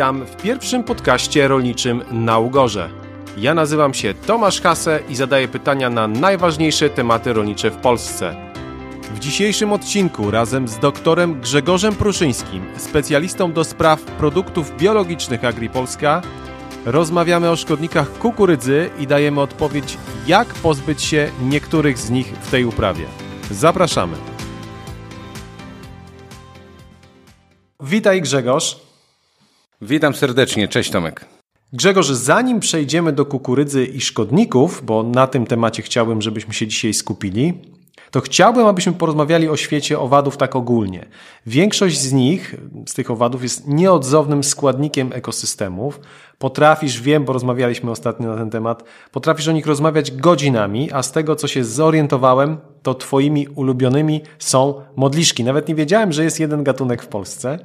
witam w pierwszym podcaście rolniczym na Ugorze. Ja nazywam się Tomasz Hase i zadaję pytania na najważniejsze tematy rolnicze w Polsce. W dzisiejszym odcinku razem z doktorem Grzegorzem Pruszyńskim, specjalistą do spraw produktów biologicznych AgriPolska, rozmawiamy o szkodnikach kukurydzy i dajemy odpowiedź, jak pozbyć się niektórych z nich w tej uprawie. Zapraszamy. Witaj Grzegorz. Witam serdecznie, cześć Tomek. Grzegorz, zanim przejdziemy do kukurydzy i szkodników, bo na tym temacie chciałbym, żebyśmy się dzisiaj skupili, to chciałbym, abyśmy porozmawiali o świecie owadów tak ogólnie. Większość z nich, z tych owadów, jest nieodzownym składnikiem ekosystemów. Potrafisz, wiem, bo rozmawialiśmy ostatnio na ten temat, potrafisz o nich rozmawiać godzinami, a z tego, co się zorientowałem, to twoimi ulubionymi są modliszki. Nawet nie wiedziałem, że jest jeden gatunek w Polsce.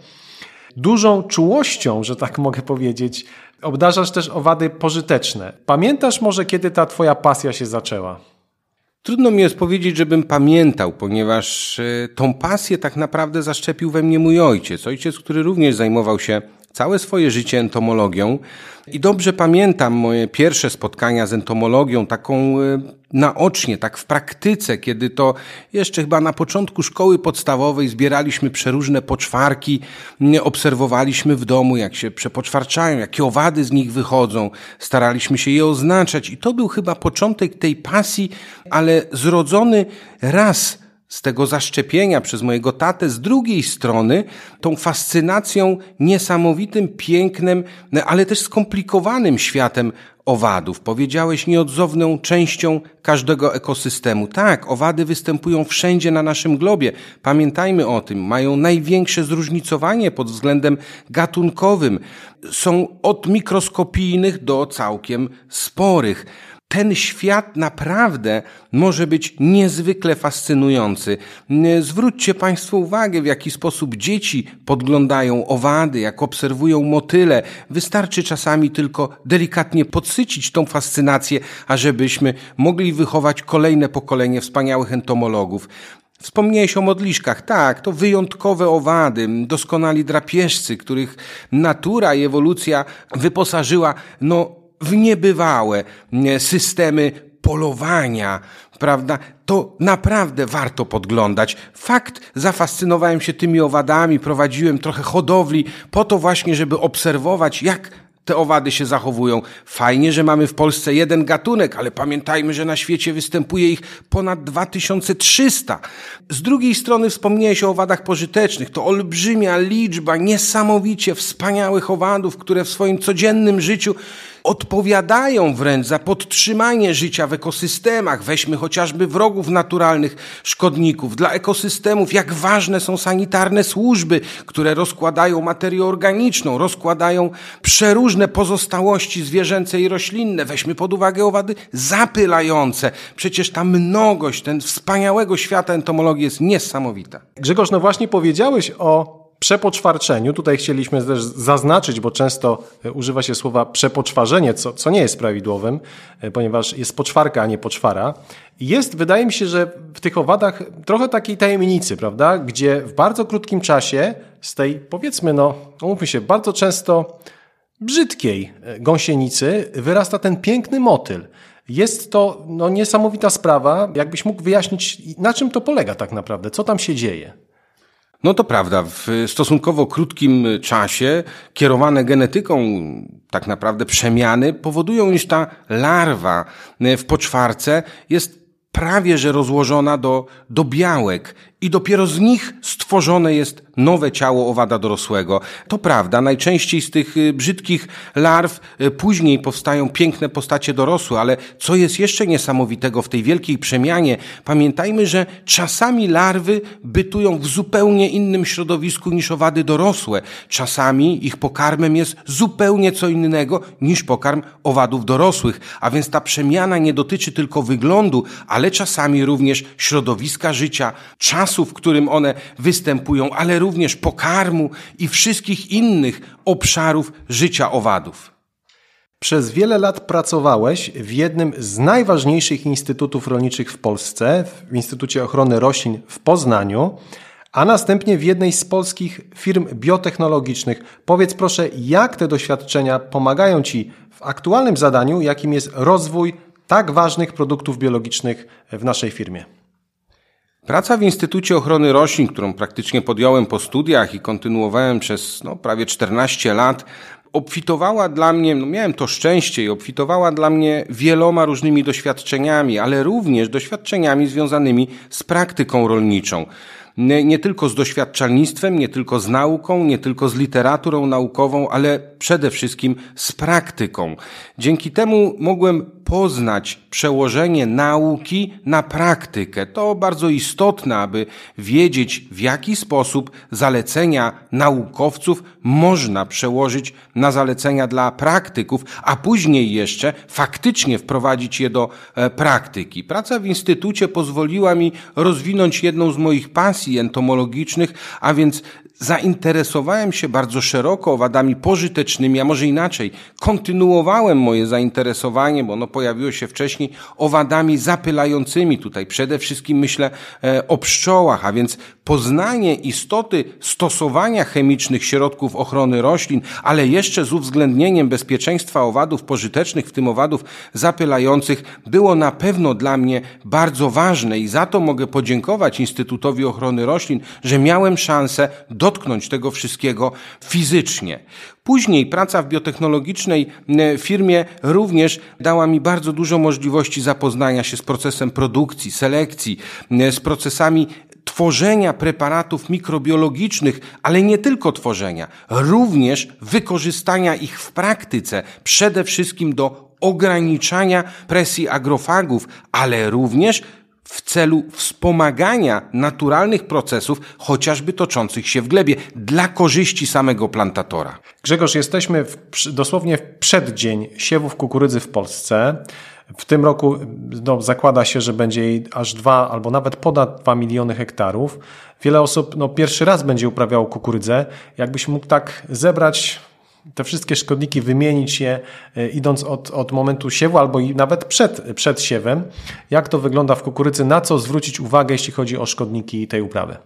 Dużą czułością, że tak mogę powiedzieć, obdarzasz też owady pożyteczne. Pamiętasz może, kiedy ta twoja pasja się zaczęła? Trudno mi jest powiedzieć, żebym pamiętał, ponieważ e, tą pasję tak naprawdę zaszczepił we mnie mój ojciec. Ojciec, który również zajmował się całe swoje życie entomologią i dobrze pamiętam moje pierwsze spotkania z entomologią, taką e, naocznie, tak w praktyce, kiedy to jeszcze chyba na początku szkoły podstawowej zbieraliśmy przeróżne poczwarki, obserwowaliśmy w domu, jak się przepoczwarczają, jakie owady z nich wychodzą, staraliśmy się je oznaczać i to był chyba początek tej pasji, ale zrodzony raz z tego zaszczepienia przez mojego tatę, z drugiej strony tą fascynacją niesamowitym, pięknym, ale też skomplikowanym światem owadów. Powiedziałeś nieodzowną częścią każdego ekosystemu. Tak, owady występują wszędzie na naszym globie. Pamiętajmy o tym. Mają największe zróżnicowanie pod względem gatunkowym. Są od mikroskopijnych do całkiem sporych ten świat naprawdę może być niezwykle fascynujący. Zwróćcie Państwo uwagę, w jaki sposób dzieci podglądają owady, jak obserwują motyle. Wystarczy czasami tylko delikatnie podsycić tą fascynację, ażebyśmy mogli wychować kolejne pokolenie wspaniałych entomologów. Wspomniałeś o modliszkach. Tak, to wyjątkowe owady, doskonali drapieżcy, których natura i ewolucja wyposażyła, no, w niebywałe systemy polowania, prawda? To naprawdę warto podglądać. Fakt, zafascynowałem się tymi owadami, prowadziłem trochę hodowli po to właśnie, żeby obserwować, jak te owady się zachowują. Fajnie, że mamy w Polsce jeden gatunek, ale pamiętajmy, że na świecie występuje ich ponad 2300. Z drugiej strony wspomniałeś o owadach pożytecznych. To olbrzymia liczba niesamowicie wspaniałych owadów, które w swoim codziennym życiu odpowiadają wręcz za podtrzymanie życia w ekosystemach. Weźmy chociażby wrogów naturalnych, szkodników. Dla ekosystemów jak ważne są sanitarne służby, które rozkładają materię organiczną, rozkładają przeróżne pozostałości zwierzęce i roślinne. Weźmy pod uwagę owady zapylające. Przecież ta mnogość, ten wspaniałego świata entomologii jest niesamowita. Grzegorz, no właśnie powiedziałeś o przepoczwarczeniu. Tutaj chcieliśmy też zaznaczyć, bo często e, używa się słowa przepoczwarzenie, co, co nie jest prawidłowym, e, ponieważ jest poczwarka, a nie poczwara. Jest, wydaje mi się, że w tych owadach trochę takiej tajemnicy, prawda? Gdzie w bardzo krótkim czasie z tej, powiedzmy, no, umówmy się, bardzo często brzydkiej e, gąsienicy wyrasta ten piękny motyl. Jest to no, niesamowita sprawa. Jakbyś mógł wyjaśnić, na czym to polega tak naprawdę? Co tam się dzieje? No to prawda, w stosunkowo krótkim czasie kierowane genetyką tak naprawdę przemiany powodują, iż ta larwa w poczwarce jest prawie że rozłożona do, do białek i dopiero z nich stworzone jest nowe ciało owada dorosłego. To prawda, najczęściej z tych y, brzydkich larw y, później powstają piękne postacie dorosłe, ale co jest jeszcze niesamowitego w tej wielkiej przemianie, pamiętajmy, że czasami larwy bytują w zupełnie innym środowisku niż owady dorosłe. Czasami ich pokarmem jest zupełnie co innego niż pokarm owadów dorosłych, a więc ta przemiana nie dotyczy tylko wyglądu, ale czasami również środowiska życia, czasu, w którym one występują, ale również pokarmu i wszystkich innych obszarów życia owadów. Przez wiele lat pracowałeś w jednym z najważniejszych instytutów rolniczych w Polsce, w Instytucie Ochrony Roślin w Poznaniu, a następnie w jednej z polskich firm biotechnologicznych. Powiedz proszę, jak te doświadczenia pomagają Ci w aktualnym zadaniu, jakim jest rozwój tak ważnych produktów biologicznych w naszej firmie? Praca w Instytucie Ochrony Roślin, którą praktycznie podjąłem po studiach i kontynuowałem przez no, prawie 14 lat, obfitowała dla mnie, no miałem to szczęście i obfitowała dla mnie wieloma różnymi doświadczeniami, ale również doświadczeniami związanymi z praktyką rolniczą nie, nie tylko z doświadczalnictwem, nie tylko z nauką, nie tylko z literaturą naukową, ale przede wszystkim z praktyką. Dzięki temu mogłem poznać przełożenie nauki na praktykę. To bardzo istotne, aby wiedzieć, w jaki sposób zalecenia naukowców można przełożyć na zalecenia dla praktyków, a później jeszcze faktycznie wprowadzić je do e, praktyki. Praca w instytucie pozwoliła mi rozwinąć jedną z moich pasji entomologicznych, a więc zainteresowałem się bardzo szeroko owadami pożytecznymi, a może inaczej, kontynuowałem moje zainteresowanie, bo ono pojawiło się wcześniej, owadami zapylającymi. Tutaj przede wszystkim myślę e, o pszczołach, a więc poznanie istoty stosowania chemicznych środków ochrony roślin, ale jeszcze z uwzględnieniem bezpieczeństwa owadów pożytecznych, w tym owadów zapylających, było na pewno dla mnie bardzo ważne i za to mogę podziękować Instytutowi Ochrony Roślin, że miałem szansę dotknąć tego wszystkiego fizycznie. Później praca w biotechnologicznej firmie również dała mi bardzo dużo możliwości zapoznania się z procesem produkcji, selekcji, z procesami tworzenia preparatów mikrobiologicznych, ale nie tylko tworzenia, również wykorzystania ich w praktyce, przede wszystkim do ograniczania presji agrofagów, ale również w celu wspomagania naturalnych procesów, chociażby toczących się w glebie, dla korzyści samego plantatora. Grzegorz, jesteśmy w, dosłownie w przeddzień siewów kukurydzy w Polsce. W tym roku no, zakłada się, że będzie jej aż dwa albo nawet ponad 2 miliony hektarów. Wiele osób no, pierwszy raz będzie uprawiało kukurydzę. Jakbyś mógł tak zebrać te wszystkie szkodniki, wymienić je e, idąc od, od momentu siewu albo i nawet przed, przed siewem, jak to wygląda w kukurydzy, na co zwrócić uwagę, jeśli chodzi o szkodniki tej uprawy.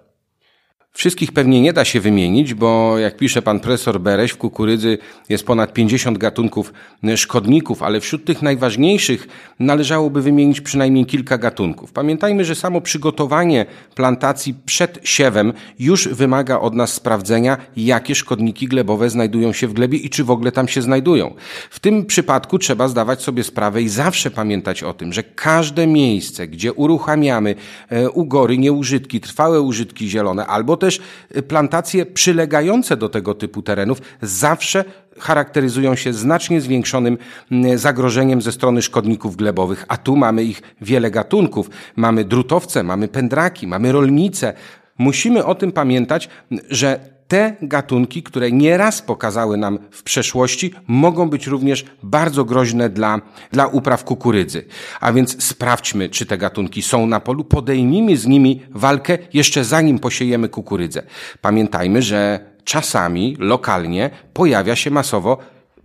Wszystkich pewnie nie da się wymienić, bo jak pisze pan profesor Bereś, w kukurydzy jest ponad 50 gatunków szkodników, ale wśród tych najważniejszych należałoby wymienić przynajmniej kilka gatunków. Pamiętajmy, że samo przygotowanie plantacji przed siewem już wymaga od nas sprawdzenia, jakie szkodniki glebowe znajdują się w glebie i czy w ogóle tam się znajdują. W tym przypadku trzeba zdawać sobie sprawę i zawsze pamiętać o tym, że każde miejsce, gdzie uruchamiamy e, ugory, nieużytki, trwałe użytki zielone albo też y, plantacje przylegające do tego typu terenów zawsze charakteryzują się znacznie zwiększonym mm, zagrożeniem ze strony szkodników glebowych, a tu mamy ich wiele gatunków. Mamy drutowce, mamy pędraki, mamy rolnice. Musimy o tym pamiętać, że te gatunki, które nieraz pokazały nam w przeszłości, mogą być również bardzo groźne dla, dla upraw kukurydzy. A więc sprawdźmy, czy te gatunki są na polu, podejmijmy z nimi walkę jeszcze zanim posiejemy kukurydzę. Pamiętajmy, że czasami lokalnie pojawia się masowo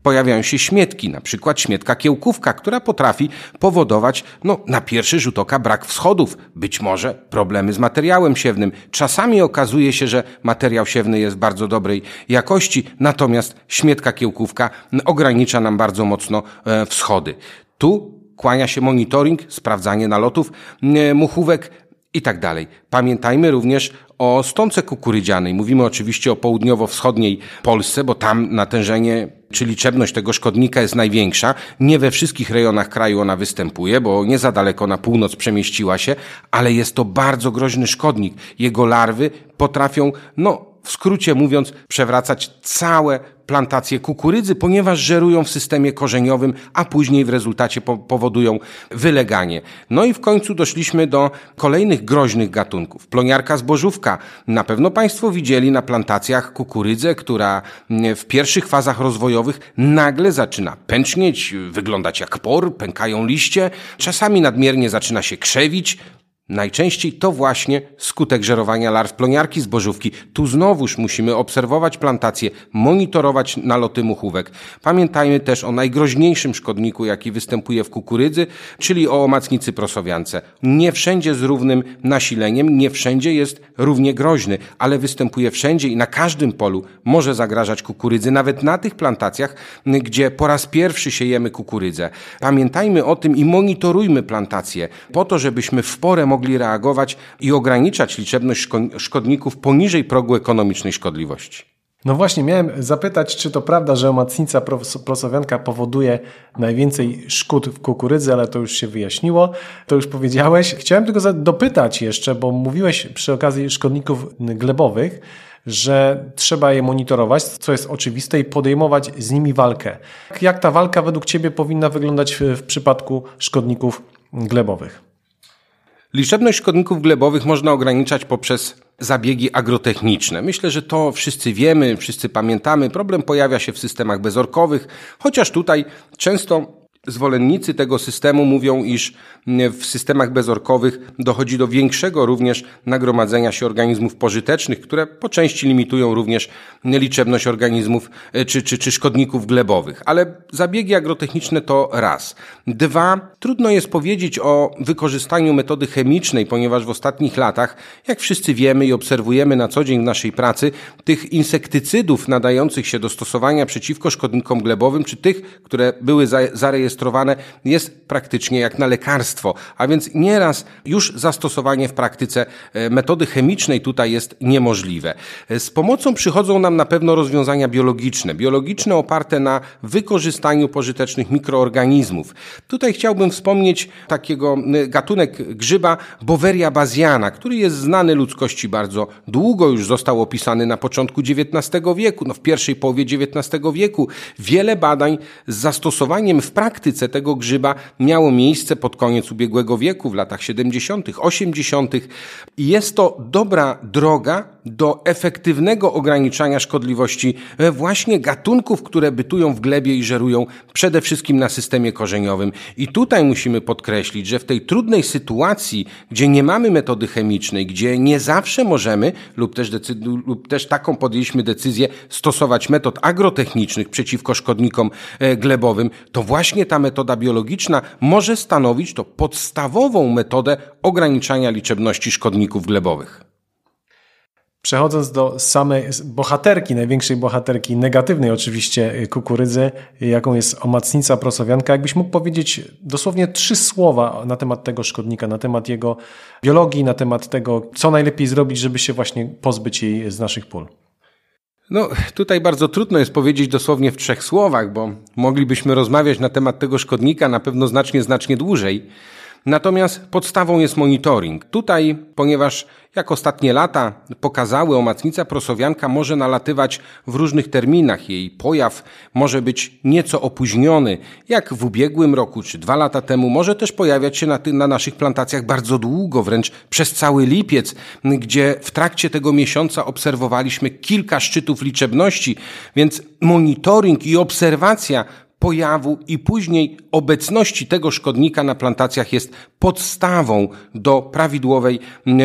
pojawiają się śmietki, na przykład śmietka kiełkówka, która potrafi powodować, no, na pierwszy rzut oka brak wschodów, być może problemy z materiałem siewnym. Czasami okazuje się, że materiał siewny jest bardzo dobrej jakości, natomiast śmietka kiełkówka ogranicza nam bardzo mocno e, wschody. Tu kłania się monitoring, sprawdzanie nalotów muchówek, i tak dalej. Pamiętajmy również o stące kukurydzianej. Mówimy oczywiście o południowo-wschodniej Polsce, bo tam natężenie czy liczebność tego szkodnika jest największa. Nie we wszystkich rejonach kraju ona występuje, bo nie za daleko na północ przemieściła się, ale jest to bardzo groźny szkodnik. Jego larwy potrafią, no, w skrócie mówiąc, przewracać całe plantacje kukurydzy, ponieważ żerują w systemie korzeniowym, a później w rezultacie po powodują wyleganie. No i w końcu doszliśmy do kolejnych groźnych gatunków. Ploniarka zbożówka. Na pewno Państwo widzieli na plantacjach kukurydzę, która w pierwszych fazach rozwojowych nagle zaczyna pęcznieć, wyglądać jak por, pękają liście, czasami nadmiernie zaczyna się krzewić, Najczęściej to właśnie skutek żerowania larw ploniarki zbożówki. Tu znowuż musimy obserwować plantacje, monitorować naloty muchówek. Pamiętajmy też o najgroźniejszym szkodniku, jaki występuje w kukurydzy, czyli o omacnicy prosowiance. Nie wszędzie z równym nasileniem, nie wszędzie jest równie groźny, ale występuje wszędzie i na każdym polu może zagrażać kukurydzy, nawet na tych plantacjach, gdzie po raz pierwszy siejemy kukurydzę. Pamiętajmy o tym i monitorujmy plantacje po to, żebyśmy w porę mogli reagować i ograniczać liczebność szkodników poniżej progu ekonomicznej szkodliwości. No właśnie, miałem zapytać, czy to prawda, że omacnica prosowianka powoduje najwięcej szkód w kukurydzy, ale to już się wyjaśniło, to już powiedziałeś. Chciałem tylko dopytać jeszcze, bo mówiłeś przy okazji szkodników glebowych, że trzeba je monitorować, co jest oczywiste, i podejmować z nimi walkę. Jak ta walka według Ciebie powinna wyglądać w, w przypadku szkodników glebowych? Liczebność szkodników glebowych można ograniczać poprzez zabiegi agrotechniczne. Myślę, że to wszyscy wiemy, wszyscy pamiętamy. Problem pojawia się w systemach bezorkowych, chociaż tutaj często Zwolennicy tego systemu mówią, iż w systemach bezorkowych dochodzi do większego również nagromadzenia się organizmów pożytecznych, które po części limitują również liczebność organizmów e, czy, czy, czy szkodników glebowych. Ale zabiegi agrotechniczne to raz. Dwa, trudno jest powiedzieć o wykorzystaniu metody chemicznej, ponieważ w ostatnich latach, jak wszyscy wiemy i obserwujemy na co dzień w naszej pracy, tych insektycydów nadających się do stosowania przeciwko szkodnikom glebowym, czy tych, które były zarejestrowane zarejestrowane, jest praktycznie jak na lekarstwo, a więc nieraz już zastosowanie w praktyce e, metody chemicznej tutaj jest niemożliwe. E, z pomocą przychodzą nam na pewno rozwiązania biologiczne, biologiczne oparte na wykorzystaniu pożytecznych mikroorganizmów. Tutaj chciałbym wspomnieć takiego gatunek grzyba Boweria baziana, który jest znany ludzkości bardzo długo, już został opisany na początku XIX wieku, no w pierwszej połowie XIX wieku. Wiele badań z zastosowaniem w praktyce praktyce tego grzyba miało miejsce pod koniec ubiegłego wieku, w latach 70., 80. I jest to dobra droga do efektywnego ograniczania szkodliwości e, właśnie gatunków, które bytują w glebie i żerują przede wszystkim na systemie korzeniowym. I tutaj musimy podkreślić, że w tej trudnej sytuacji, gdzie nie mamy metody chemicznej, gdzie nie zawsze możemy, lub też, lub też taką podjęliśmy decyzję, stosować metod agrotechnicznych przeciwko szkodnikom e, glebowym, to właśnie ta ta metoda biologiczna może stanowić to podstawową metodę ograniczania liczebności szkodników glebowych. Przechodząc do samej bohaterki, największej bohaterki, negatywnej oczywiście y, kukurydzy, jaką jest omacnica prosowianka, jakbyś mógł powiedzieć dosłownie trzy słowa na temat tego szkodnika, na temat jego biologii, na temat tego, co najlepiej zrobić, żeby się właśnie pozbyć jej z naszych pól. No, tutaj bardzo trudno jest powiedzieć dosłownie w trzech słowach, bo moglibyśmy rozmawiać na temat tego szkodnika na pewno znacznie, znacznie dłużej. Natomiast podstawą jest monitoring. Tutaj, ponieważ jak ostatnie lata pokazały, omacnica prosowianka może nalatywać w różnych terminach. Jej pojaw może być nieco opóźniony, jak w ubiegłym roku czy dwa lata temu. Może też pojawiać się na, na naszych plantacjach bardzo długo, wręcz przez cały lipiec, gdzie w trakcie tego miesiąca obserwowaliśmy kilka szczytów liczebności, więc monitoring i obserwacja pojawu i później obecności tego szkodnika na plantacjach jest podstawą do prawidłowej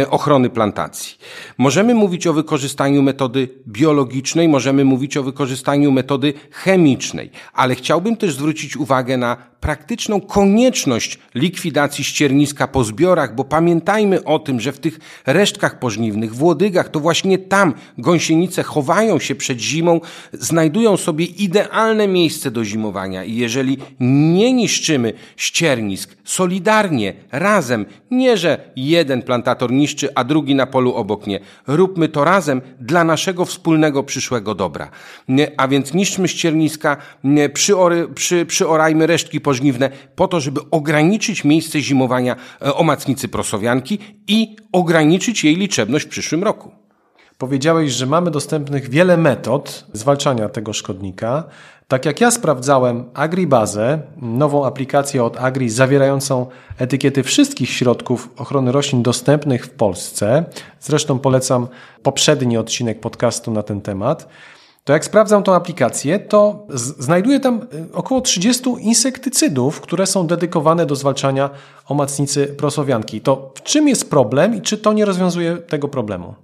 ochrony plantacji. Możemy mówić o wykorzystaniu metody biologicznej, możemy mówić o wykorzystaniu metody chemicznej, ale chciałbym też zwrócić uwagę na praktyczną konieczność likwidacji ścierniska po zbiorach, bo pamiętajmy o tym, że w tych resztkach pożniwnych, w łodygach, to właśnie tam gąsienice chowają się przed zimą, znajdują sobie idealne miejsce do zimowania i jeżeli nie niszczymy ściernisk solidarnie, razem, nie że jeden plantator niszczy, a drugi na polu obok nie. Róbmy to razem dla naszego wspólnego przyszłego dobra. A więc niszczmy ścierniska, przy, przyorajmy resztki pożniwne po to, żeby ograniczyć miejsce zimowania e, omacnicy prosowianki i ograniczyć jej liczebność w przyszłym roku. Powiedziałeś, że mamy dostępnych wiele metod zwalczania tego szkodnika. Tak jak ja sprawdzałem Agribazę, nową aplikację od Agri zawierającą etykiety wszystkich środków ochrony roślin dostępnych w Polsce. Zresztą polecam poprzedni odcinek podcastu na ten temat. To jak sprawdzam tą aplikację, to znajduję tam y, około 30 insektycydów, które są dedykowane do zwalczania omacnicy prosowianki. To w czym jest problem i czy to nie rozwiązuje tego problemu?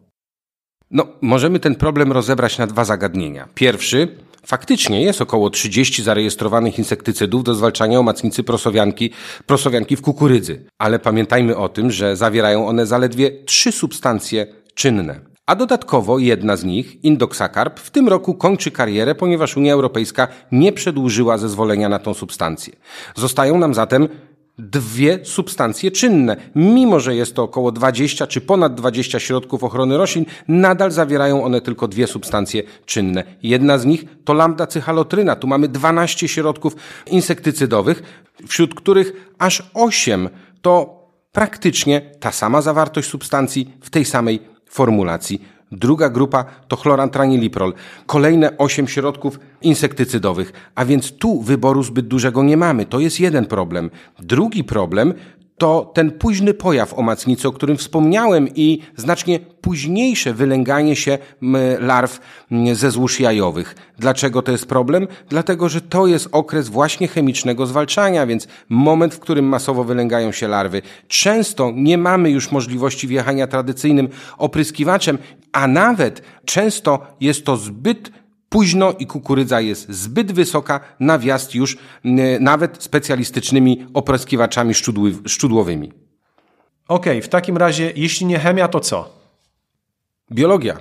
No, możemy ten problem rozebrać na dwa zagadnienia. Pierwszy, faktycznie jest około 30 zarejestrowanych insektycydów do zwalczania omacnicy prosowianki, prosowianki w kukurydzy. Ale pamiętajmy o tym, że zawierają one zaledwie trzy substancje czynne. A dodatkowo jedna z nich, Indoxacarb, w tym roku kończy karierę, ponieważ Unia Europejska nie przedłużyła zezwolenia na tą substancję. Zostają nam zatem dwie substancje czynne. Mimo, że jest to około 20 czy ponad 20 środków ochrony roślin, nadal zawierają one tylko dwie substancje czynne. Jedna z nich to lambda cyhalotryna. Tu mamy 12 środków insektycydowych, wśród których aż 8 to praktycznie ta sama zawartość substancji w tej samej formulacji. Druga grupa to chlorantraniliprol. Kolejne osiem środków insektycydowych. A więc tu wyboru zbyt dużego nie mamy. To jest jeden problem. Drugi problem to ten późny pojaw omacnicy, o którym wspomniałem i znacznie późniejsze wylęganie się larw ze złóż jajowych. Dlaczego to jest problem? Dlatego, że to jest okres właśnie chemicznego zwalczania, więc moment, w którym masowo wylęgają się larwy. Często nie mamy już możliwości wjechania tradycyjnym opryskiwaczem, a nawet często jest to zbyt późno i kukurydza jest zbyt wysoka na wjazd już nawet specjalistycznymi opryskiwaczami szczudłowymi. Okej, okay, w takim razie, jeśli nie chemia, to co? Biologia.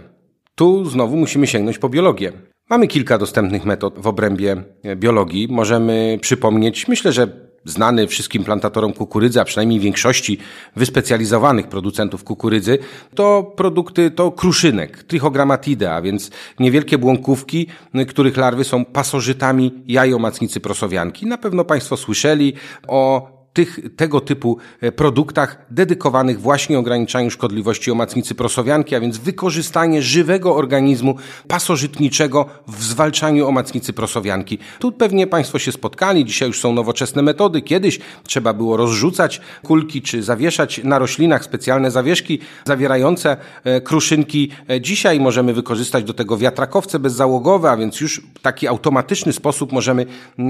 Tu znowu musimy sięgnąć po biologię. Mamy kilka dostępnych metod w obrębie e, biologii. Możemy przypomnieć, myślę, że znany wszystkim plantatorom kukurydzy, a przynajmniej większości wyspecjalizowanych producentów kukurydzy, to produkty, to kruszynek, trichogrammatide, a więc niewielkie błąkówki, których larwy są pasożytami jajomacnicy prosowianki. Na pewno Państwo słyszeli o tych, tego typu e, produktach dedykowanych właśnie ograniczaniu szkodliwości omacnicy prosowianki, a więc wykorzystanie żywego organizmu pasożytniczego w zwalczaniu omacnicy prosowianki. Tu pewnie Państwo się spotkali, dzisiaj już są nowoczesne metody. Kiedyś trzeba było rozrzucać kulki czy zawieszać na roślinach specjalne zawieszki zawierające e, kruszynki. E, dzisiaj możemy wykorzystać do tego wiatrakowce bezzałogowe, a więc już w taki automatyczny sposób możemy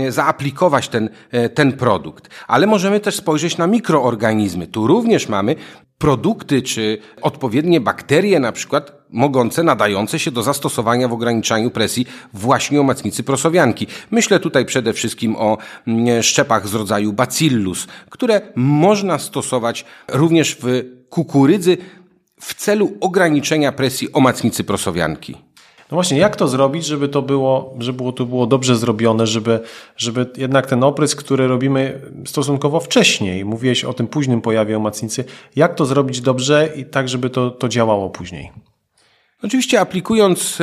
zaaplikować ten, ten produkt. Ale możemy możemy też spojrzeć na mikroorganizmy. Tu również mamy produkty czy odpowiednie bakterie na przykład mogące, nadające się do zastosowania w ograniczaniu presji właśnie omacnicy prosowianki. Myślę tutaj przede wszystkim o mm, szczepach z rodzaju bacillus, które można stosować również w kukurydzy w celu ograniczenia presji omacnicy prosowianki. No właśnie, jak to zrobić, żeby to było, żeby to było dobrze zrobione, żeby, żeby jednak ten oprysk, który robimy stosunkowo wcześniej, mówiłeś o tym późnym pojawie omacnicy, jak to zrobić dobrze i tak, żeby to, to działało później? Oczywiście aplikując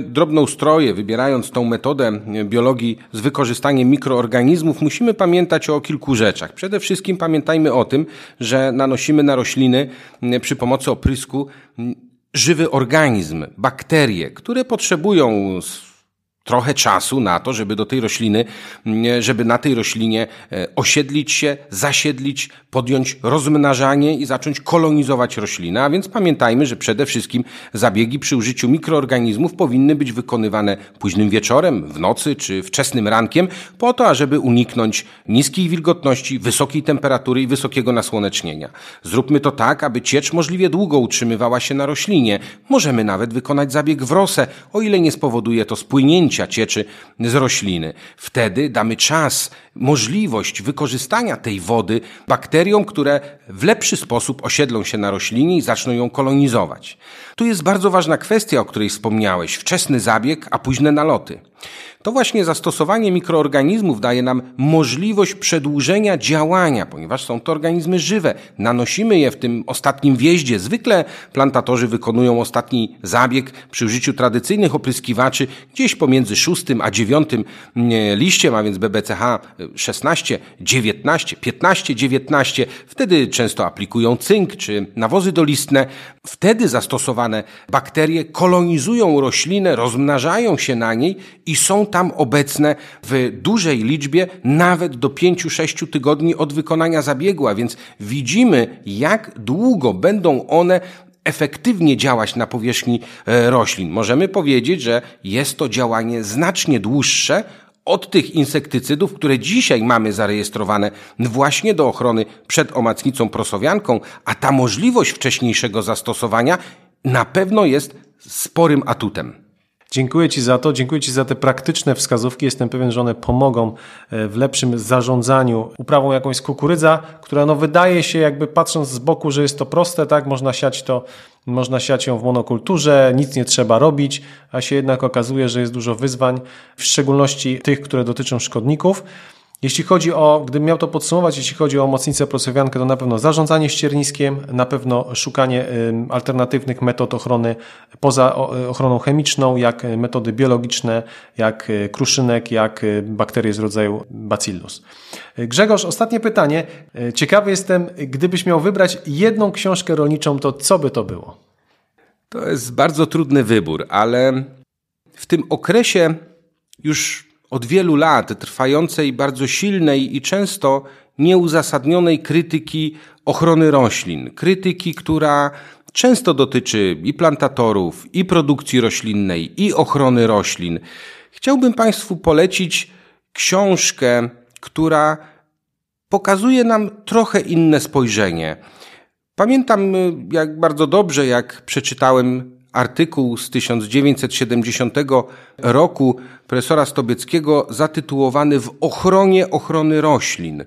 drobną stroję, wybierając tą metodę biologii z wykorzystaniem mikroorganizmów, musimy pamiętać o kilku rzeczach. Przede wszystkim pamiętajmy o tym, że nanosimy na rośliny przy pomocy oprysku żywy organizm, bakterie, które potrzebują trochę czasu na to, żeby do tej rośliny, mm, żeby na tej roślinie e, osiedlić się, zasiedlić, podjąć rozmnażanie i zacząć kolonizować roślinę. A więc pamiętajmy, że przede wszystkim zabiegi przy użyciu mikroorganizmów powinny być wykonywane późnym wieczorem, w nocy czy wczesnym rankiem, po to, ażeby uniknąć niskiej wilgotności, wysokiej temperatury i wysokiego nasłonecznienia. Zróbmy to tak, aby ciecz możliwie długo utrzymywała się na roślinie. Możemy nawet wykonać zabieg w rosę, o ile nie spowoduje to spłynięcia cieczy z rośliny. Wtedy damy czas, możliwość wykorzystania tej wody bakteriom, które w lepszy sposób osiedlą się na roślinie i zaczną ją kolonizować. Tu jest bardzo ważna kwestia, o której wspomniałeś. Wczesny zabieg, a późne naloty. To właśnie zastosowanie mikroorganizmów daje nam możliwość przedłużenia działania, ponieważ są to organizmy żywe. Nanosimy je w tym ostatnim wjeździe. Zwykle plantatorzy wykonują ostatni zabieg przy użyciu tradycyjnych opryskiwaczy gdzieś pomiędzy szóstym a dziewiątym liściem, a więc BBCH 16, 19, 15, 19. Wtedy często aplikują cynk czy nawozy dolistne. Wtedy zastosowane bakterie kolonizują roślinę, rozmnażają się na niej i są tam obecne w dużej liczbie, nawet do 5-6 tygodni od wykonania zabiegu, a więc widzimy, jak długo będą one efektywnie działać na powierzchni e, roślin. Możemy powiedzieć, że jest to działanie znacznie dłuższe od tych insektycydów, które dzisiaj mamy zarejestrowane właśnie do ochrony przed omacnicą prosowianką, a ta możliwość wcześniejszego zastosowania na pewno jest sporym atutem. Dziękuję Ci za to, dziękuję Ci za te praktyczne wskazówki. Jestem pewien, że one pomogą e, w lepszym zarządzaniu uprawą jakąś kukurydza, która no wydaje się jakby patrząc z boku, że jest to proste, tak, można siać to, można siać ją w monokulturze, nic nie trzeba robić, a się jednak okazuje, że jest dużo wyzwań, w szczególności tych, które dotyczą szkodników. Jeśli chodzi o, gdybym miał to podsumować, jeśli chodzi o mocnicę prosowiankę, to na pewno zarządzanie ścierniskiem, na pewno szukanie alternatywnych metod ochrony poza ochroną chemiczną, jak metody biologiczne, jak y, kruszynek, jak y, bakterie z rodzaju Bacillus. Grzegorz, ostatnie pytanie. Y, ciekawy jestem, gdybyś miał wybrać jedną książkę rolniczą, to co by to było? To jest bardzo trudny wybór, ale w tym okresie już od wielu lat trwającej bardzo silnej i często nieuzasadnionej krytyki ochrony roślin. Krytyki, która często dotyczy i plantatorów, i produkcji roślinnej, i ochrony roślin. Chciałbym Państwu polecić książkę, która pokazuje nam trochę inne spojrzenie. Pamiętam jak bardzo dobrze, jak przeczytałem artykuł z 1970 roku profesora Stobieckiego zatytułowany W ochronie ochrony roślin.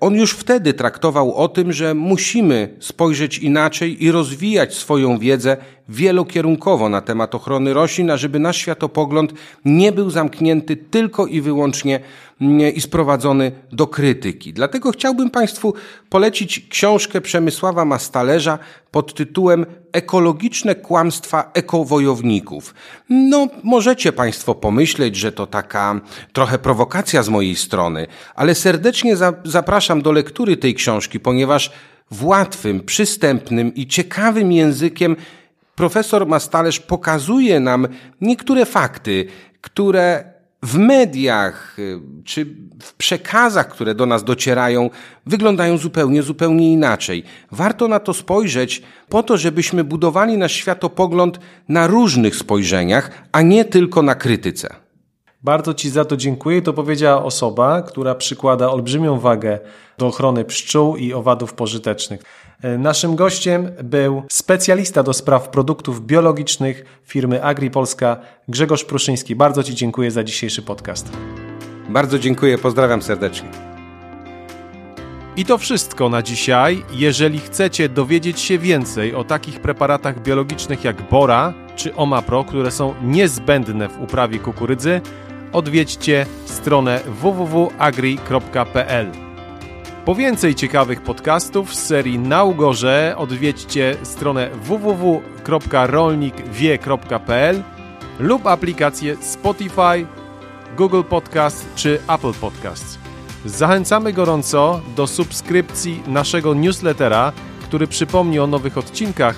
On już wtedy traktował o tym, że musimy spojrzeć inaczej i rozwijać swoją wiedzę wielokierunkowo na temat ochrony roślin, ażeby nasz światopogląd nie był zamknięty tylko i wyłącznie i sprowadzony do krytyki. Dlatego chciałbym Państwu polecić książkę Przemysława Mastalerza pod tytułem Ekologiczne kłamstwa ekowojowników. No, możecie Państwo pomyśleć, że to taka trochę prowokacja z mojej strony, ale serdecznie za zapraszam do lektury tej książki, ponieważ w łatwym, przystępnym i ciekawym językiem profesor Mastalerz pokazuje nam niektóre fakty, które w mediach y, czy w przekazach, które do nas docierają, wyglądają zupełnie, zupełnie inaczej. Warto na to spojrzeć po to, żebyśmy budowali nasz światopogląd na różnych spojrzeniach, a nie tylko na krytyce. Bardzo Ci za to dziękuję. To powiedziała osoba, która przykłada olbrzymią wagę do ochrony pszczół i owadów pożytecznych. E, naszym gościem był specjalista do spraw produktów biologicznych firmy AgriPolska Grzegorz Pruszyński. Bardzo Ci dziękuję za dzisiejszy podcast. Bardzo dziękuję, pozdrawiam serdecznie. I to wszystko na dzisiaj. Jeżeli chcecie dowiedzieć się więcej o takich preparatach biologicznych jak Bora czy Omapro, które są niezbędne w uprawie kukurydzy, odwiedźcie stronę www.agri.pl. Po więcej ciekawych podcastów z serii Na Ugorze odwiedźcie stronę www.rolnikwie.pl lub aplikację Spotify, Google Podcast czy Apple Podcast. Zachęcamy gorąco do subskrypcji naszego newslettera, który przypomni o nowych odcinkach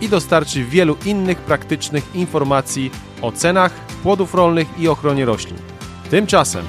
i dostarczy wielu innych praktycznych informacji o cenach, płodów rolnych i ochronie roślin. Tymczasem